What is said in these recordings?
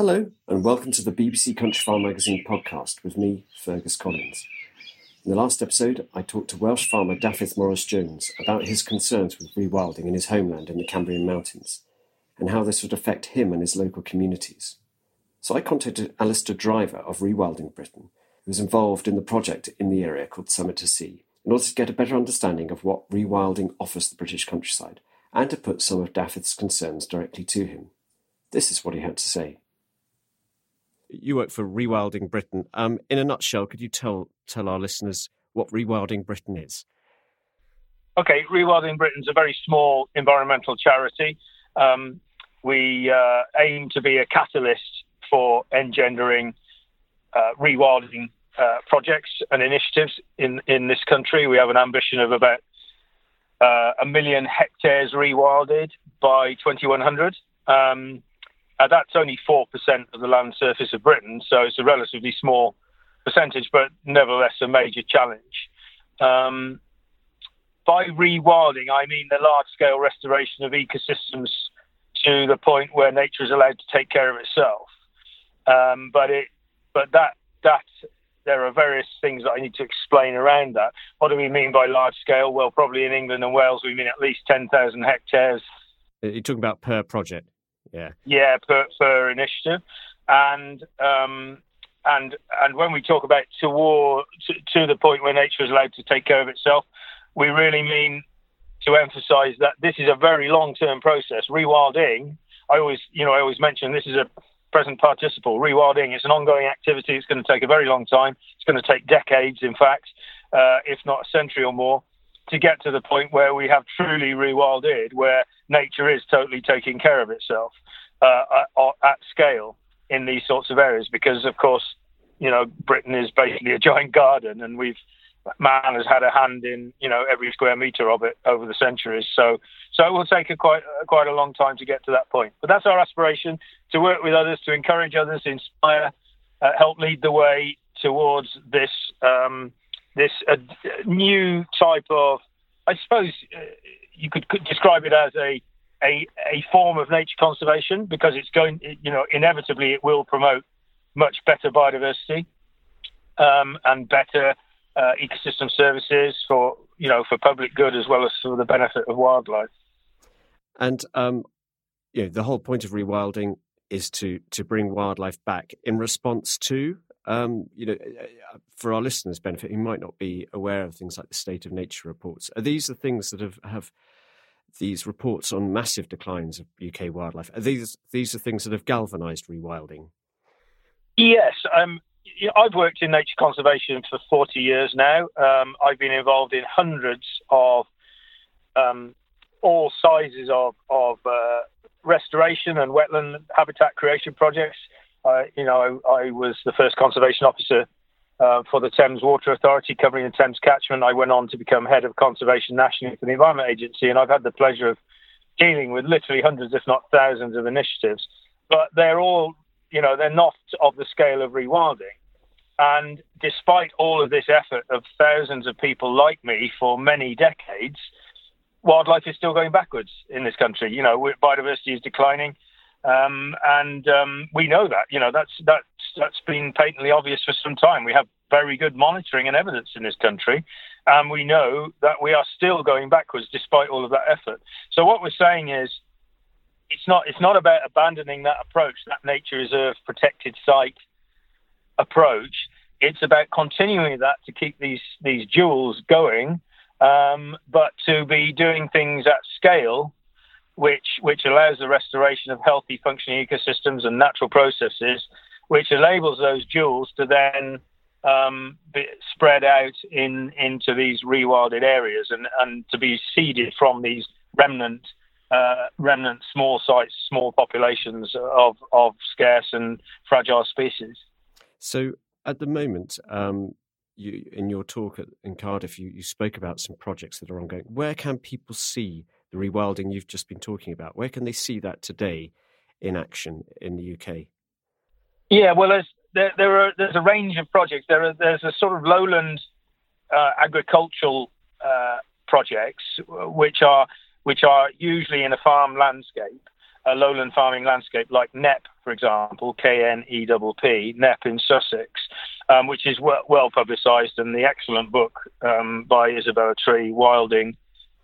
Hello, and welcome to the BBC Countryfile Magazine podcast with me, Fergus Collins. In the last episode, I talked to Welsh farmer Dafydd Morris Jones about his concerns with rewilding in his homeland in the Cambrian Mountains and how this would affect him and his local communities. So I contacted Alastair Driver of Rewilding Britain, who was involved in the project in the area called Summit to Sea, in order to get a better understanding of what rewilding offers the British countryside and to put some of Dafydd's concerns directly to him. This is what he had to say you work for Rewilding Britain. Um, in a nutshell, could you tell tell our listeners what Rewilding Britain is? Okay, Rewilding Britain is a very small environmental charity. Um, we uh, aim to be a catalyst for engendering uh, rewilding uh, projects and initiatives in, in this country. We have an ambition of about uh, a million hectares rewilded by 2100. Um, uh, that's only 4% of the land surface of Britain, so it's a relatively small percentage, but nevertheless a major challenge. Um, by rewilding, I mean the large scale restoration of ecosystems to the point where nature is allowed to take care of itself. Um, but it, but that that there are various things that I need to explain around that. What do we mean by large scale? Well, probably in England and Wales, we mean at least 10,000 hectares. You're talking about per project. Yeah. Yeah, per, per initiative, and um, and and when we talk about toward to, to the point where nature is allowed to take care of itself, we really mean to emphasise that this is a very long-term process. Rewilding, I always, you know, I always mention this is a present participle. Rewilding is an ongoing activity. It's going to take a very long time. It's going to take decades, in fact, uh, if not a century or more to get to the point where we have truly rewilded, where nature is totally taking care of itself uh, at, at scale in these sorts of areas. Because, of course, you know, Britain is basically a giant garden, and we've man has had a hand in you know every square meter of it over the centuries. So, so it will take a quite quite a long time to get to that point. But that's our aspiration: to work with others, to encourage others, inspire, uh, help lead the way towards this. Um, this uh, new type of, I suppose uh, you could, describe it as a, a, a form of nature conservation because it's going, you know, inevitably it will promote much better biodiversity um, and better uh, ecosystem services for, you know, for public good as well as for the benefit of wildlife. And um, you know, the whole point of rewilding is to to bring wildlife back in response to um, you know, uh, uh, for our listeners' benefit, who might not be aware of things like the state of nature reports, are these the things that have, have these reports on massive declines of UK wildlife. Are these these are things that have galvanised rewilding. Yes, um, I've worked in nature conservation for 40 years now. Um, I've been involved in hundreds of um, all sizes of, of uh, restoration and wetland habitat creation projects. Uh, you know, I, I, was the first conservation officer uh, for the Thames Water Authority covering the Thames catchment. I went on to become head of conservation nationally for the Environment Agency, and I've had the pleasure of dealing with literally hundreds, if not thousands, of initiatives. But they're all, you know, they're not of the scale of rewilding. And despite all of this effort of thousands of people like me for many decades, wildlife is still going backwards in this country. You know, biodiversity is declining, um, and um, we know that. You know, that's that's that's been patently obvious for some time. We have very good monitoring and evidence in this country, and we know that we are still going backwards despite all of that effort. So what we're saying is. It's not. It's not about abandoning that approach, that nature reserve protected site approach. It's about continuing that to keep these these jewels going um, but to be doing things at scale, which which allows the restoration of healthy functioning ecosystems and natural processes, which enables those jewels to then um, spread out in into these rewilded areas and, and to be seeded from these remnant uh, remnant small sites, small populations of of scarce and fragile species. So at the moment, um, you, in your talk at, in Cardiff, you, you spoke about some projects that are ongoing. Where can people see the rewilding you've just been talking about? Where can they see that today in action in the UK? Yeah, well, there's there, there are there's a range of projects. There are there's a sort of lowland uh, agricultural uh, projects which are which are usually in a farm landscape, a lowland farming landscape like Knepp, for example, K N E P P, Knepp in Sussex, um, which is well, well publicised, and the excellent book um, by Isabella Tree, Wilding,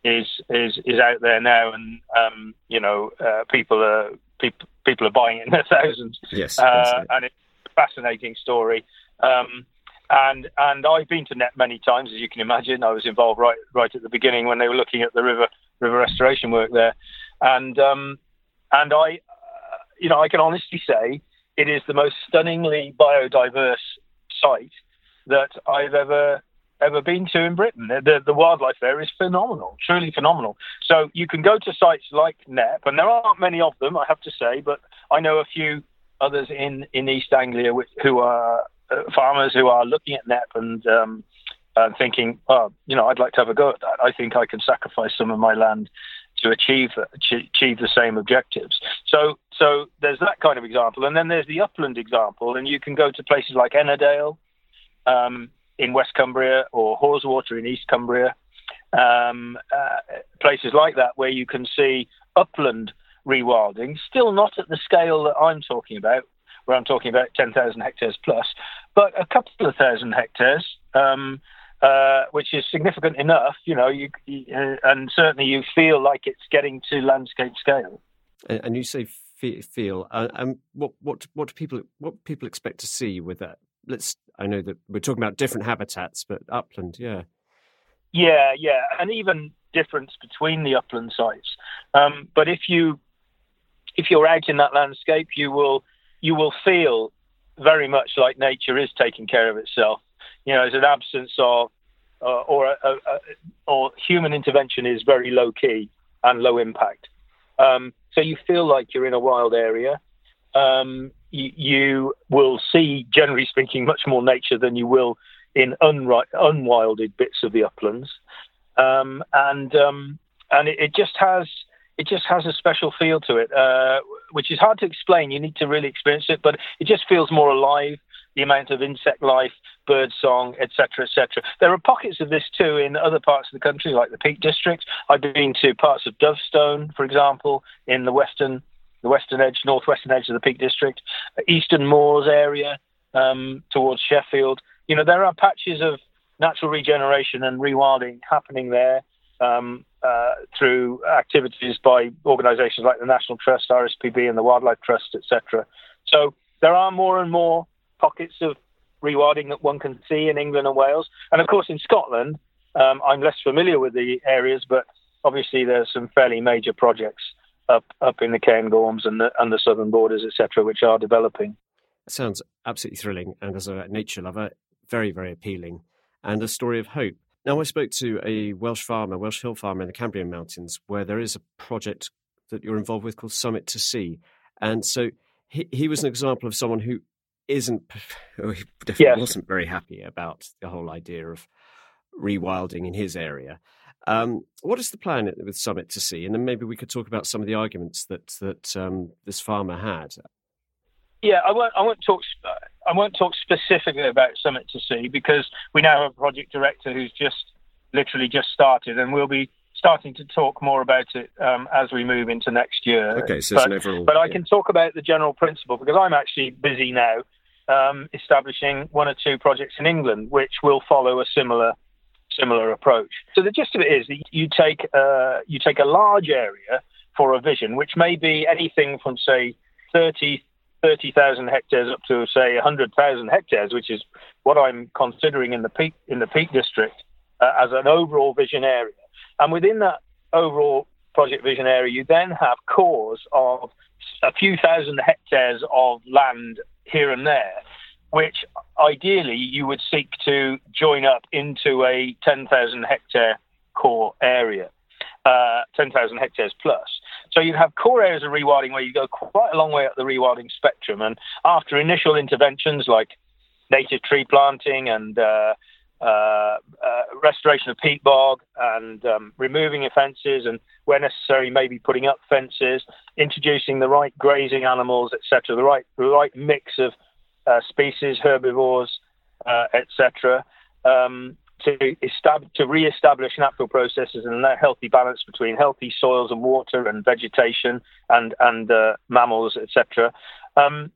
is is is out there now, and um, you know uh, people are people people are buying it in their thousands. Yes, uh, and it's a fascinating story. Um, and and I've been to Knepp many times, as you can imagine. I was involved right right at the beginning when they were looking at the river river restoration work there, and um, and I, uh, you know, I can honestly say it is the most stunningly biodiverse site that I've ever ever been to in Britain. The, the, wildlife there is phenomenal, truly phenomenal. So you can go to sites like Knepp, and there aren't many of them, I have to say, but I know a few others in, in East Anglia which, who are uh, farmers who are looking at Knepp and um, uh, thinking, oh, you know, I'd like to have a go at that. I think I can sacrifice some of my land to achieve achieve the same objectives. So so there's that kind of example, and then there's the upland example, and you can go to places like Ennerdale um, in West Cumbria or Haweswater in East Cumbria, um, uh, places like that where you can see upland rewilding, still not at the scale that I'm talking about, where I'm talking about 10,000 hectares plus, but a couple of thousand hectares. Um, uh, which is significant enough, you know, you, you, uh, and certainly you feel like it's getting to landscape scale. And, you say feel, uh, and what what what do people what people expect to see with that? Let's. I know that we're talking about different habitats, but upland, yeah, yeah, yeah, and even difference between the upland sites. Um, but if you if you're out in that landscape, you will you will feel very much like nature is taking care of itself you know, there's an absence of uh, or a, a, or human intervention is very low key and low impact. Um, so you feel like you're in a wild area. Um, you, will see, generally speaking, much more nature than you will in unri- unwilded bits of the uplands, um, and um, and it, it, just has it just has a special feel to it, uh, which is hard to explain. You need to really experience it, but it just feels more alive the amount of insect life, bird song, etc., etc. There are pockets of this too in other parts of the country, like the Peak District. I've been to parts of Dovestone, for example, in the western, the western edge, northwestern edge of the Peak District, Eastern Moors area um, towards Sheffield. You know, there are patches of natural regeneration and rewilding happening there. Um, uh, through activities by organisations like the National Trust, RSPB, and the Wildlife Trust, etc. So there are more and more pockets of rewilding that one can see in England and Wales. And of course, in Scotland, um, I'm less familiar with the areas, but obviously there's some fairly major projects up up in the Cairngorms and the and the southern borders, etc., which are developing. Sounds absolutely thrilling, and as a nature lover, very very appealing, and a story of hope. Now, I spoke to a Welsh farmer, Welsh hill farmer in the Cambrian Mountains, where there is a project that you're involved with called Summit to Sea, and so he, he was an example of someone who isn't, who definitely yes. wasn't very happy about the whole idea of rewilding in his area. Um, what is the plan with Summit to Sea? And then maybe we could talk about some of the arguments that that um, this farmer had. Yeah, I won't. I won't talk. I won't talk specifically about Summit to Sea because we now have a project director who's just literally just started, and we'll be starting to talk more about it um, as we move into next year. Okay, so but, overall, but I can talk about the general principle because I'm actually busy now um, establishing one or two projects in England which will follow a similar similar approach. So the gist of it is that you take uh, you take a large area for a vision, which may be anything from say 30 30,000 hectares up to say 100,000 hectares, which is what I'm considering in the peak in the Peak District uh, as an overall vision area. And within that overall project vision area, you then have cores of a few thousand hectares of land here and there which ideally you would seek to join up into a 10,000 hectare core area, uh, 10,000 hectares plus. So you'd have core areas of rewilding where you go quite a long way up the rewilding spectrum. And after initial interventions like native tree planting and uh, uh, uh, restoration of peat bog and um, removing fences and where necessary maybe putting up fences, introducing the right grazing animals, etc., the right the right mix of uh, species, herbivores, uh, etc., um, to, estab- to re-establish natural processes and a healthy balance between healthy soils and water and vegetation and and uh, mammals, etc. Um,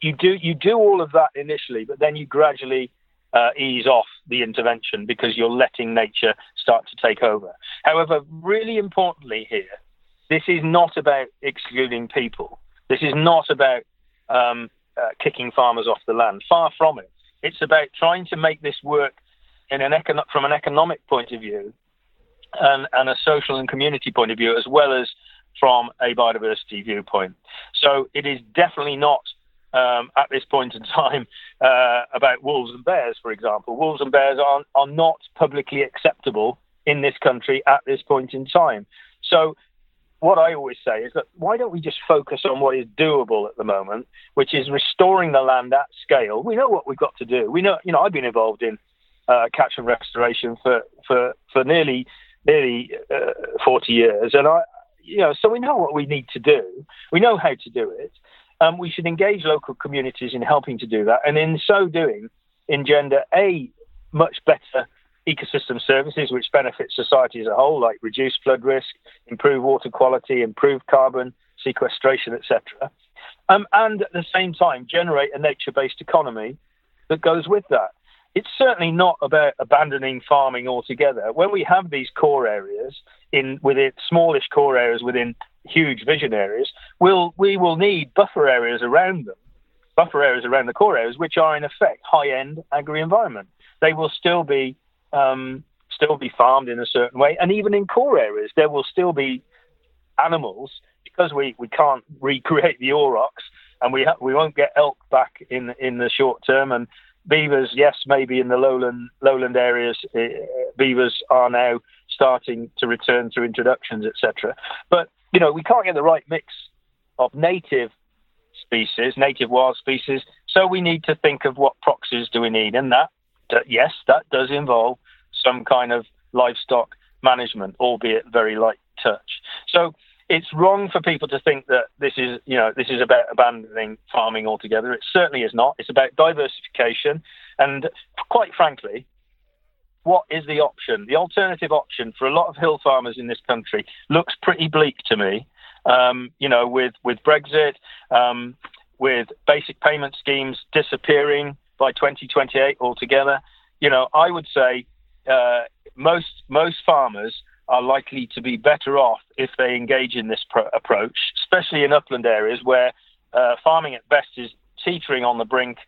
you do you do all of that initially, but then you gradually uh, ease off the intervention because you're letting nature start to take over. However, really importantly here, this is not about excluding people. This is not about um, uh, kicking farmers off the land. Far from it. It's about trying to make this work in an from an economic point of view and, and a social and community point of view, as well as from a biodiversity viewpoint. So it is definitely not um, at this point in time uh, about wolves and bears, for example. Wolves and bears are, are not publicly acceptable in this country at this point in time. So what I always say is that why don't we just focus on what is doable at the moment, which is restoring the land at scale. We know what we've got to do. We know, you know, I've been involved in uh, and restoration for for for nearly nearly uh, 40 years, and I, you know, so we know what we need to do. We know how to do it. Um, we should engage local communities in helping to do that, and in so doing, engender a much better ecosystem services which benefit society as a whole, like reduce flood risk, improve water quality, improve carbon sequestration, etc. Um, and at the same time, generate a nature based economy that goes with that. It's certainly not about abandoning farming altogether. When we have these core areas in within smallish core areas within huge vision areas, we'll, we will need buffer areas around them, buffer areas around the core areas, which are in effect high end agri environment. They will still be um, still be farmed in a certain way. And even in core areas, there will still be animals because we, we can't recreate the aurochs and we ha- we won't get elk back in in the short term. And beavers, yes, maybe in the lowland lowland areas, uh, beavers are now starting to return through introductions, etc. But you know, we can't get the right mix of native species, native wild species. So we need to think of what proxies do we need, and that yes, that does involve some kind of livestock management, albeit very light touch. So it's wrong for people to think that this is, you know, this is about abandoning farming altogether. It certainly is not. It's about diversification, and quite frankly, what is the option? The alternative option for a lot of hill farmers in this country looks pretty bleak to me. Um, you know, with with Brexit, um, with basic payment schemes disappearing, by 2028 altogether. You know, I would say uh, most most farmers are likely to be better off if they engage in this pro- approach, especially in upland areas where uh, farming at best is teetering on the brink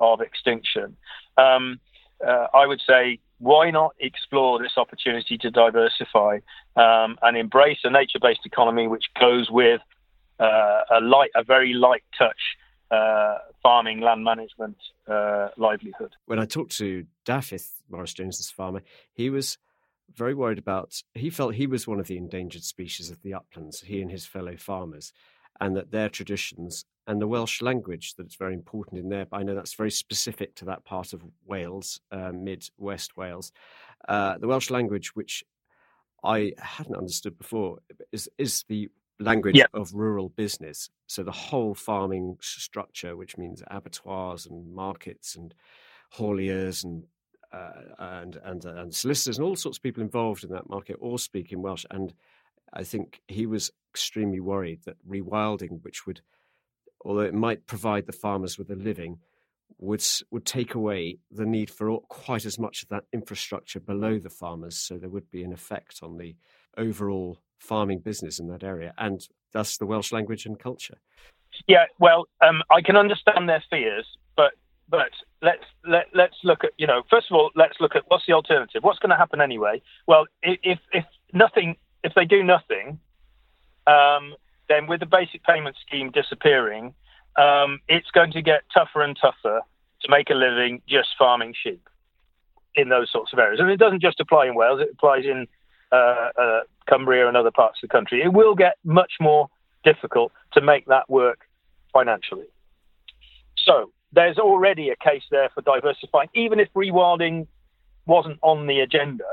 of extinction. Um, uh, I would say why not explore this opportunity to diversify um, and embrace a nature-based economy which goes with uh, a light, a very light touch uh, farming, land management uh, livelihood. When I talked to Dafydd Morris Jones, this farmer, he was very worried about. He felt he was one of the endangered species of the uplands. He and his fellow farmers, and that their traditions and the Welsh language that's very important in there. I know that's very specific to that part of Wales, uh, mid West Wales. Uh, the Welsh language, which I hadn't understood before, is is the language yep. of rural business. So the whole farming structure, which means abattoirs and markets and hauliers and uh, and and and solicitors and all sorts of people involved in that market all speak in Welsh. And I think he was extremely worried that rewilding, which would, although it might provide the farmers with a living, would would take away the need for quite as much of that infrastructure below the farmers. So there would be an effect on the overall farming business in that area, and thus the Welsh language and culture. Yeah, well, um, I can understand their fears, but but let's let, let's look at you know first of all let's look at what's the alternative. What's going to happen anyway? Well, if if nothing, if they do nothing, um, then with the basic payment scheme disappearing, um, it's going to get tougher and tougher to make a living just farming sheep in those sorts of areas. And it doesn't just apply in Wales; it applies in uh, uh, Cumbria and other parts of the country. It will get much more difficult to make that work financially. So there's already a case there for diversifying. Even if rewilding wasn't on the agenda,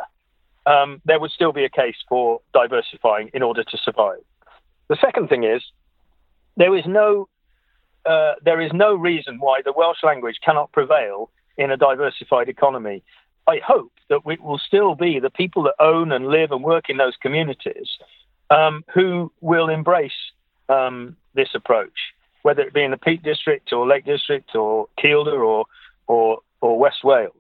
um, there would still be a case for diversifying in order to survive. The second thing is there is no uh, there is no reason why the Welsh language cannot prevail in a diversified economy. I hope that it will still be the people that own and live and work in those communities um, who will embrace um, this approach, whether it be in the Peak District or Lake District or Kielder or or, or West Wales.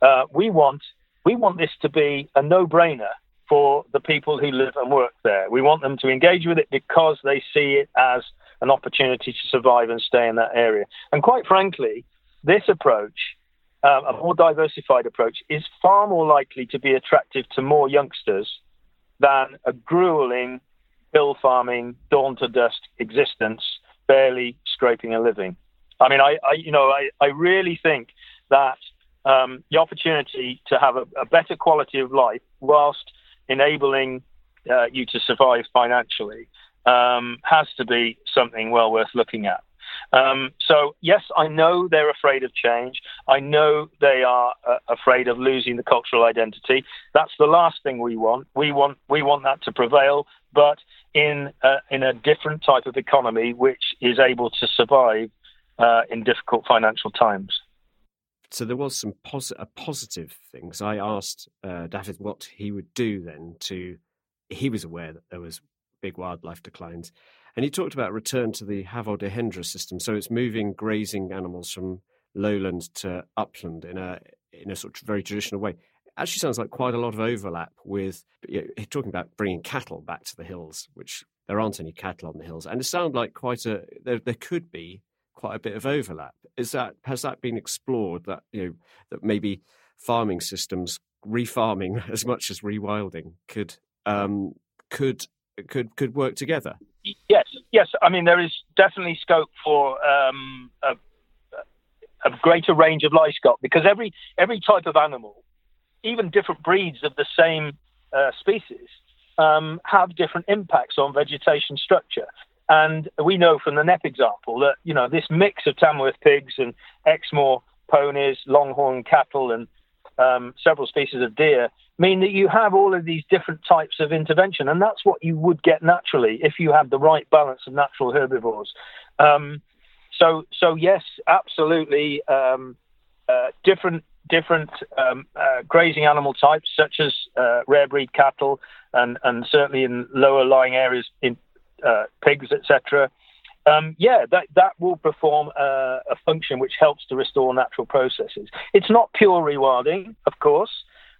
Uh, we want we want this to be a no-brainer for the people who live and work there. We want them to engage with it because they see it as an opportunity to survive and stay in that area. And quite frankly, this approach um, a more diversified approach is far more likely to be attractive to more youngsters than a grueling hill farming, dawn to dusk existence, barely scraping a living. I mean, I, I you know, I, I really think that um, the opportunity to have a, a, better quality of life whilst enabling uh, you to survive financially um, has to be something well worth looking at. Um, so, yes, I know they're afraid of change. I know they are uh, afraid of losing the cultural identity. That's the last thing we want. We want we want that to prevail, but in a, in a different type of economy, which is able to survive uh, in difficult financial times. So there was some pos- positive things. I asked uh, Dafydd what he would do then to. He was aware that there was big wildlife declines. And he talked about return to the Hafod Hendra system. So it's moving grazing animals from lowland to upland in a in a sort of very traditional way. Actually, sounds like quite a lot of overlap with you know, talking about bringing cattle back to the hills, which there aren't any cattle on the hills, and it sounds like quite a there, there could be quite a bit of overlap. Is that has that been explored? That you know that maybe farming systems, refarming as much as rewilding could um, could could could work together. Yes, yes. I mean, there is definitely scope for um, a, a, greater range of livestock because every every type of animal, even different breeds of the same uh, species, um, have different impacts on vegetation structure. And we know from the Knepp example that you know this mix of Tamworth pigs and Exmoor ponies, longhorn cattle, and um, several species of deer mean that you have all of these different types of intervention, and that's what you would get naturally if you had the right balance of natural herbivores. Um, so, so yes, absolutely, um, uh, different different um, uh, grazing animal types, such as uh, rare breed cattle, and and certainly in lower lying areas in uh, pigs, etc. Um, yeah, that that will perform a, a, function which helps to restore natural processes. It's not pure rewilding, of course,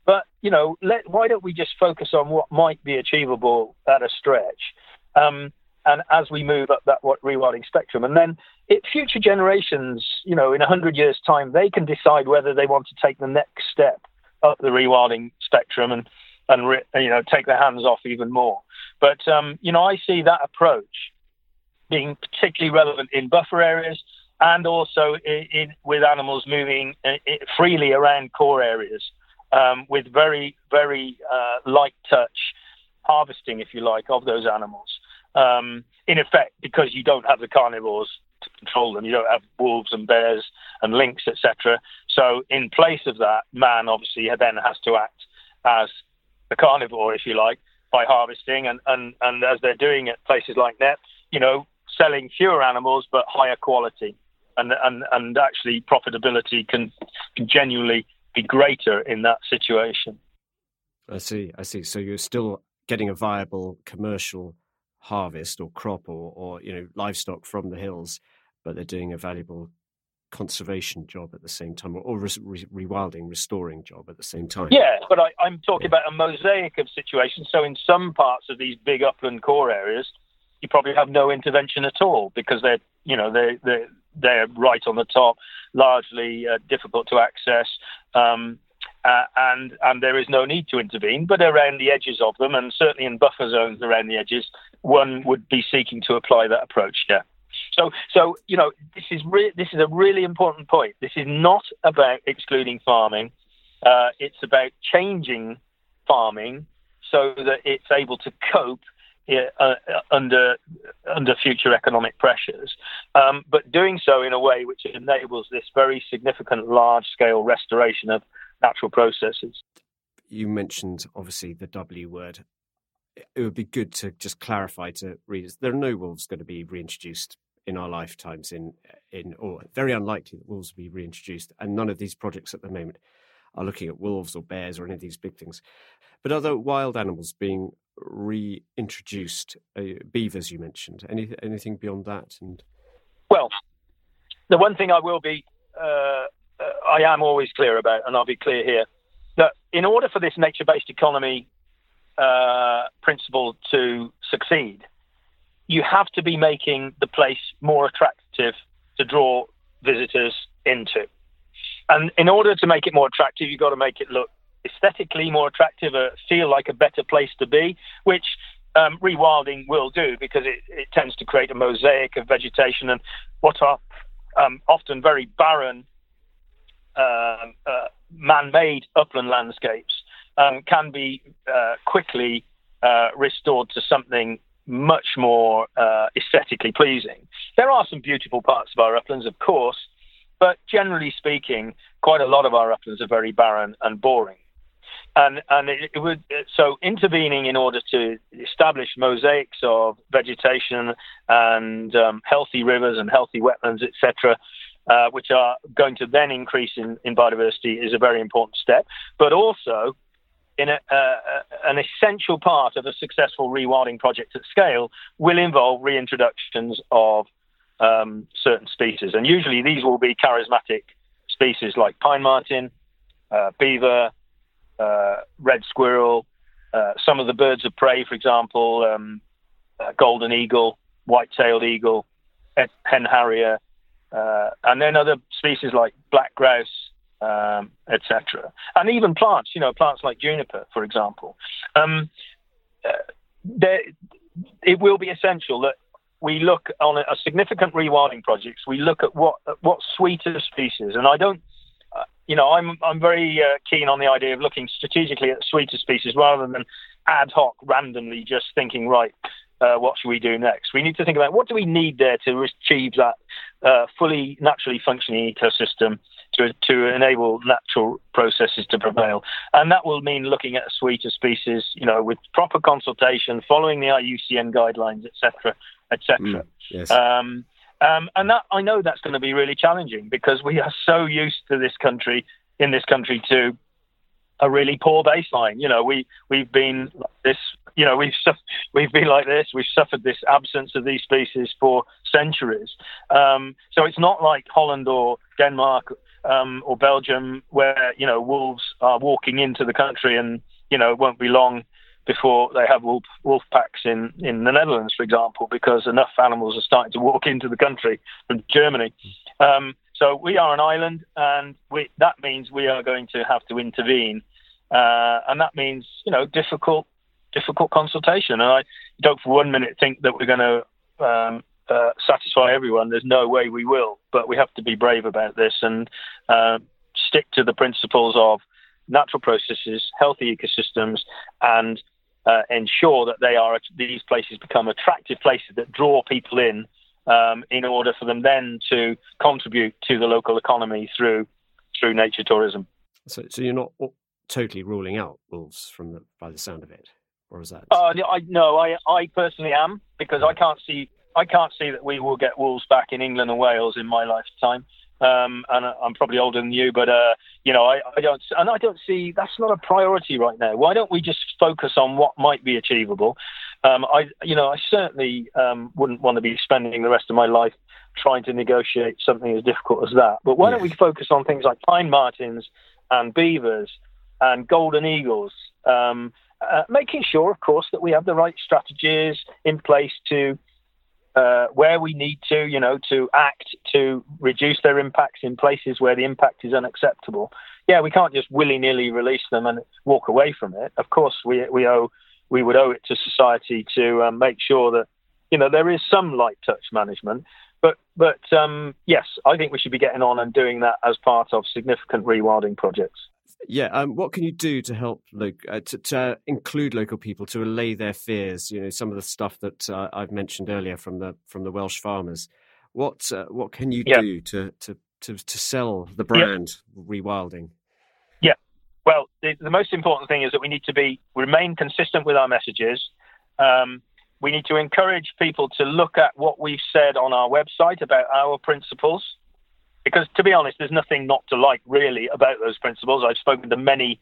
but you know, let, why don't we just focus on what might be achievable at a stretch, um, and as we move up that what rewilding spectrum, and then it, future generations, you know, in hundred years' time, they can decide whether they want to take the next step up the rewilding spectrum and and you know take their hands off even more. But um, you know, I see that approach being particularly relevant in buffer areas and also in, in, with animals moving uh, freely around core areas um, with very very uh, light touch harvesting, if you like, of those animals. Um, in effect, because you don't have the carnivores to control them. You don't have wolves and bears and lynx, etc. So, in place of that, man obviously then has to act as the carnivore, if you like, by harvesting, and and and as they're doing at places like Knepp, you know, selling fewer animals but higher quality, and and and actually profitability can, can genuinely be greater in that situation. I see. I see. So you're still getting a viable commercial harvest or crop or, or you know livestock from the hills, but they're doing a valuable conservation job at the same time, or, or re- rewilding, restoring job at the same time. Yeah, but I, am talking about a mosaic of situations. So in some parts of these big upland core areas, you probably have no intervention at all because they're you know they they they're right on the top, largely uh, difficult to access. Um, uh, and and there is no need to intervene. But around the edges of them, and certainly in buffer zones around the edges, one would be seeking to apply that approach. Yeah. So so you know this is re- this is a really important point. This is not about excluding farming. Uh, it's about changing farming so that it's able to cope uh, under under future economic pressures, um, but doing so in a way which enables this very significant large scale restoration of natural processes. You mentioned obviously the W word. It would be good to just clarify to readers there are no wolves going to be reintroduced in our lifetimes in in or very unlikely that wolves will be reintroduced and none of these projects at the moment are looking at wolves or bears or any of these big things but other wild animals being reintroduced uh, beavers you mentioned any, anything beyond that and well the one thing i will be uh, I am always clear about, and I'll be clear here, that in order for this nature based economy uh, principle to succeed, you have to be making the place more attractive to draw visitors into. And in order to make it more attractive, you've got to make it look aesthetically more attractive, uh, feel like a better place to be, which um, rewilding will do because it, it, tends to create a mosaic of vegetation and what are um, often very barren um, uh, man-made upland landscapes um, can be uh, quickly uh, restored to something much more uh, aesthetically pleasing. There are some beautiful parts of our uplands, of course, but generally speaking, quite a lot of our uplands are very barren and boring. And, and it, it would so intervening in order to establish mosaics of vegetation and um, healthy rivers and healthy wetlands, etc., uh, which are going to then increase in, in biodiversity, is a very important step. But also, in a, uh, an essential part of a successful rewilding project at scale will involve reintroductions of um, certain species. And usually these will be charismatic species like pine marten, uh, beaver, uh, red squirrel, uh, some of the birds of prey, for example, um, uh, golden eagle, white-tailed eagle, hen harrier, uh, and then other species like black grouse, um, etc. And even plants, you know, plants like juniper, for example. Um, uh, it will be essential that we look on a, a significant rewilding projects. We look at what what suite of species, and I don't, uh, you know, I'm I'm very uh, keen on the idea of looking strategically at suite of species rather than ad hoc, randomly just thinking right uh, what should we do next? We need to think about what do we need there to achieve that uh, fully naturally functioning ecosystem to, to enable natural processes to prevail. And that will mean looking at a suite of species, you know, with proper consultation, following the IUCN guidelines, etc., etc. Mm, yes. Um, um, and that I know that's going to be really challenging because we are so used to this country, in this country, to a really poor baseline. You know, we we've been like this. You know, we've we've been like this. We've suffered this absence of these species for centuries. Um, so it's not like Holland or Denmark um, or Belgium, where you know wolves are walking into the country, and you know it won't be long before they have wolf, wolf packs in, in the Netherlands, for example, because enough animals are starting to walk into the country from Germany. Um, so we are an island, and we, that means we are going to have to intervene uh, and that means you know difficult difficult consultation. And I don't for one minute think that we're going to um, uh, satisfy everyone. There's no way we will, but we have to be brave about this and uh, stick to the principles of natural processes, healthy ecosystems, and uh, ensure that they are these places become attractive places that draw people in um, in order for them then to contribute to the local economy through through nature tourism. So, so you're not totally ruling out wolves from the by the sound of it, or is that? Uh, I, no, I I personally am because I can't see I can't see that we will get wolves back in England and Wales in my lifetime. Um, and I'm probably older than you, but uh, you know, I, I, don't, and I don't see that's not a priority right now. Why don't we just focus on what might be achievable? Um, I, you know, I certainly um, wouldn't want to be spending the rest of my life trying to negotiate something as difficult as that. But why yes. don't we focus on things like pine martens and beavers and golden eagles, um, uh, making sure, of course, that we have the right strategies in place to uh, where we need to, you know, to act to reduce their impacts in places where the impact is unacceptable. Yeah, we can't just willy nilly release them and walk away from it. Of course, we we owe we would owe it to society to um, make sure that you know there is some light touch management. But but um, yes, I think we should be getting on and doing that as part of significant rewilding projects. Yeah, um, what can you do to help lo- uh, to, to, include local people to allay their fears? You know, some of the stuff that uh, I've mentioned earlier from the from the Welsh farmers. What uh, what can you yeah. do to, to to to sell the brand yeah. rewilding? Yeah, well, the, the, most important thing is that we need to be remain consistent with our messages. Um, we need to encourage people to look at what we've said on our website about our principles because to be honest, there's nothing not to like really about those principles. I've spoken to many,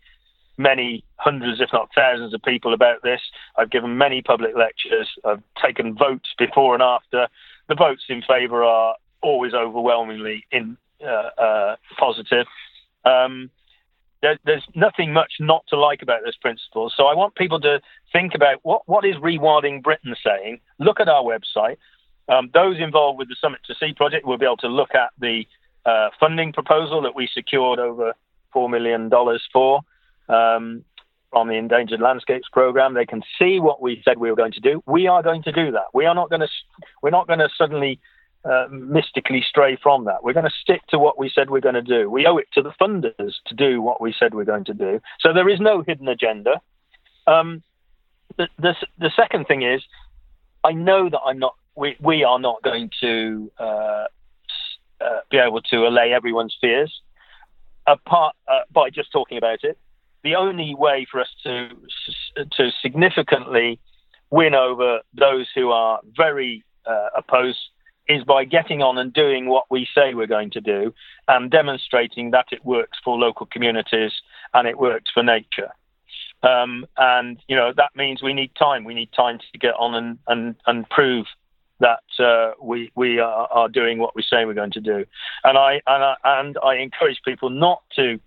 many hundreds, if not thousands, of people about this. I've given many public lectures. I've taken votes before and after. The votes in favour are always overwhelmingly in uh, uh, positive. Um, there, there's nothing much not to like about those principles. So I want people to think about what what is Rewilding Britain saying. Look at our website. Um, those involved with the Summit to Sea project will be able to look at the uh, funding proposal that we secured over $4 million for um, from the Endangered Landscapes Program. They can see what we said we were going to do. We are going to do that. We are not going to, we're not going to suddenly uh, mystically stray from that. We're going to stick to what we said we're going to do. We owe it to the funders to do what we said we're going to do. So there is no hidden agenda. Um, the, the, the second thing is, I know that I'm not. We, we are not going to uh, uh, be able to allay everyone's fears apart uh, by just talking about it. The only way for us to to significantly win over those who are very uh, opposed is by getting on and doing what we say we're going to do and demonstrating that it works for local communities and it works for nature. Um, and you know that means we need time. We need time to get on and and, and prove that uh, we we are, are, doing what we say we're going to do, and I and I, and I encourage people not to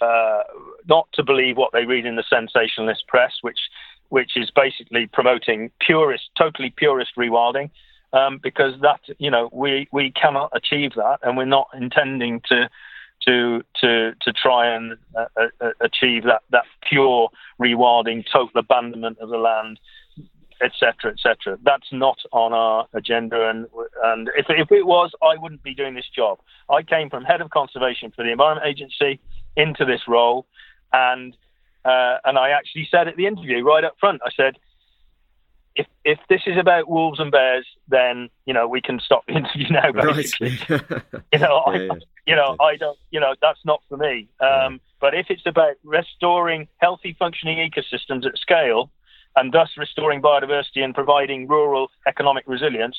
uh, not to believe what they read in the sensationalist press, which which is basically promoting purist, totally purist rewilding, um, because that you know we we cannot achieve that, and we're not intending to to to to try and uh, uh achieve that that pure rewilding, total abandonment of the land etc., etc. That's not on our agenda, and and if if it was, I wouldn't be doing this job. I came from head of conservation for the Environment Agency into this role, and uh, and I actually said at the interview right up front, I said, if if this is about wolves and bears, then you know we can stop the interview now. Basically, right. you know, yeah, I, yeah. you know, I don't, you know, that's not for me. Um, but if it's about restoring healthy, functioning ecosystems at scale, and thus restoring biodiversity and providing rural economic resilience,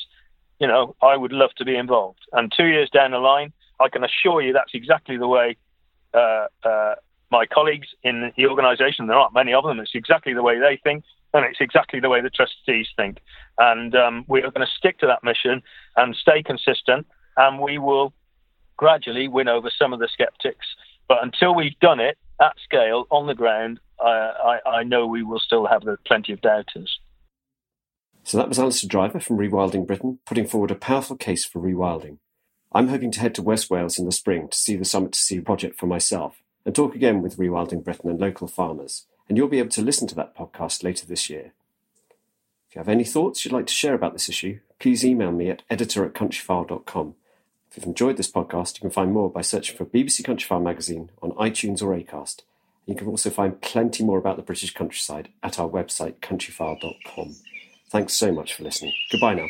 you know, I would love to be involved. And two years down the line, I can assure you that's exactly the way uh, uh, my colleagues in the organisation, there aren't many of them, it's exactly the way they think, and it's exactly the way the trustees think. And um, we are going to stick to that mission and stay consistent, and we will gradually win over some of the skeptics. But until we've done it at scale on the ground, I, I, know we will still have plenty of doubters. So that was Alastair Driver from Rewilding Britain putting forward a powerful case for rewilding. I'm hoping to head to West Wales in the spring to see the Summit to Sea project for myself and talk again with Rewilding Britain and local farmers, and you'll be able to listen to that podcast later this year. If you have any thoughts you'd like to share about this issue, please email me at editor at countryfile.com. If you've enjoyed this podcast, you can find more by searching for BBC Countryfile magazine on iTunes or Acast. You can also find plenty more about the British countryside at our website countryfile.com. Thanks so much for listening. Goodbye now.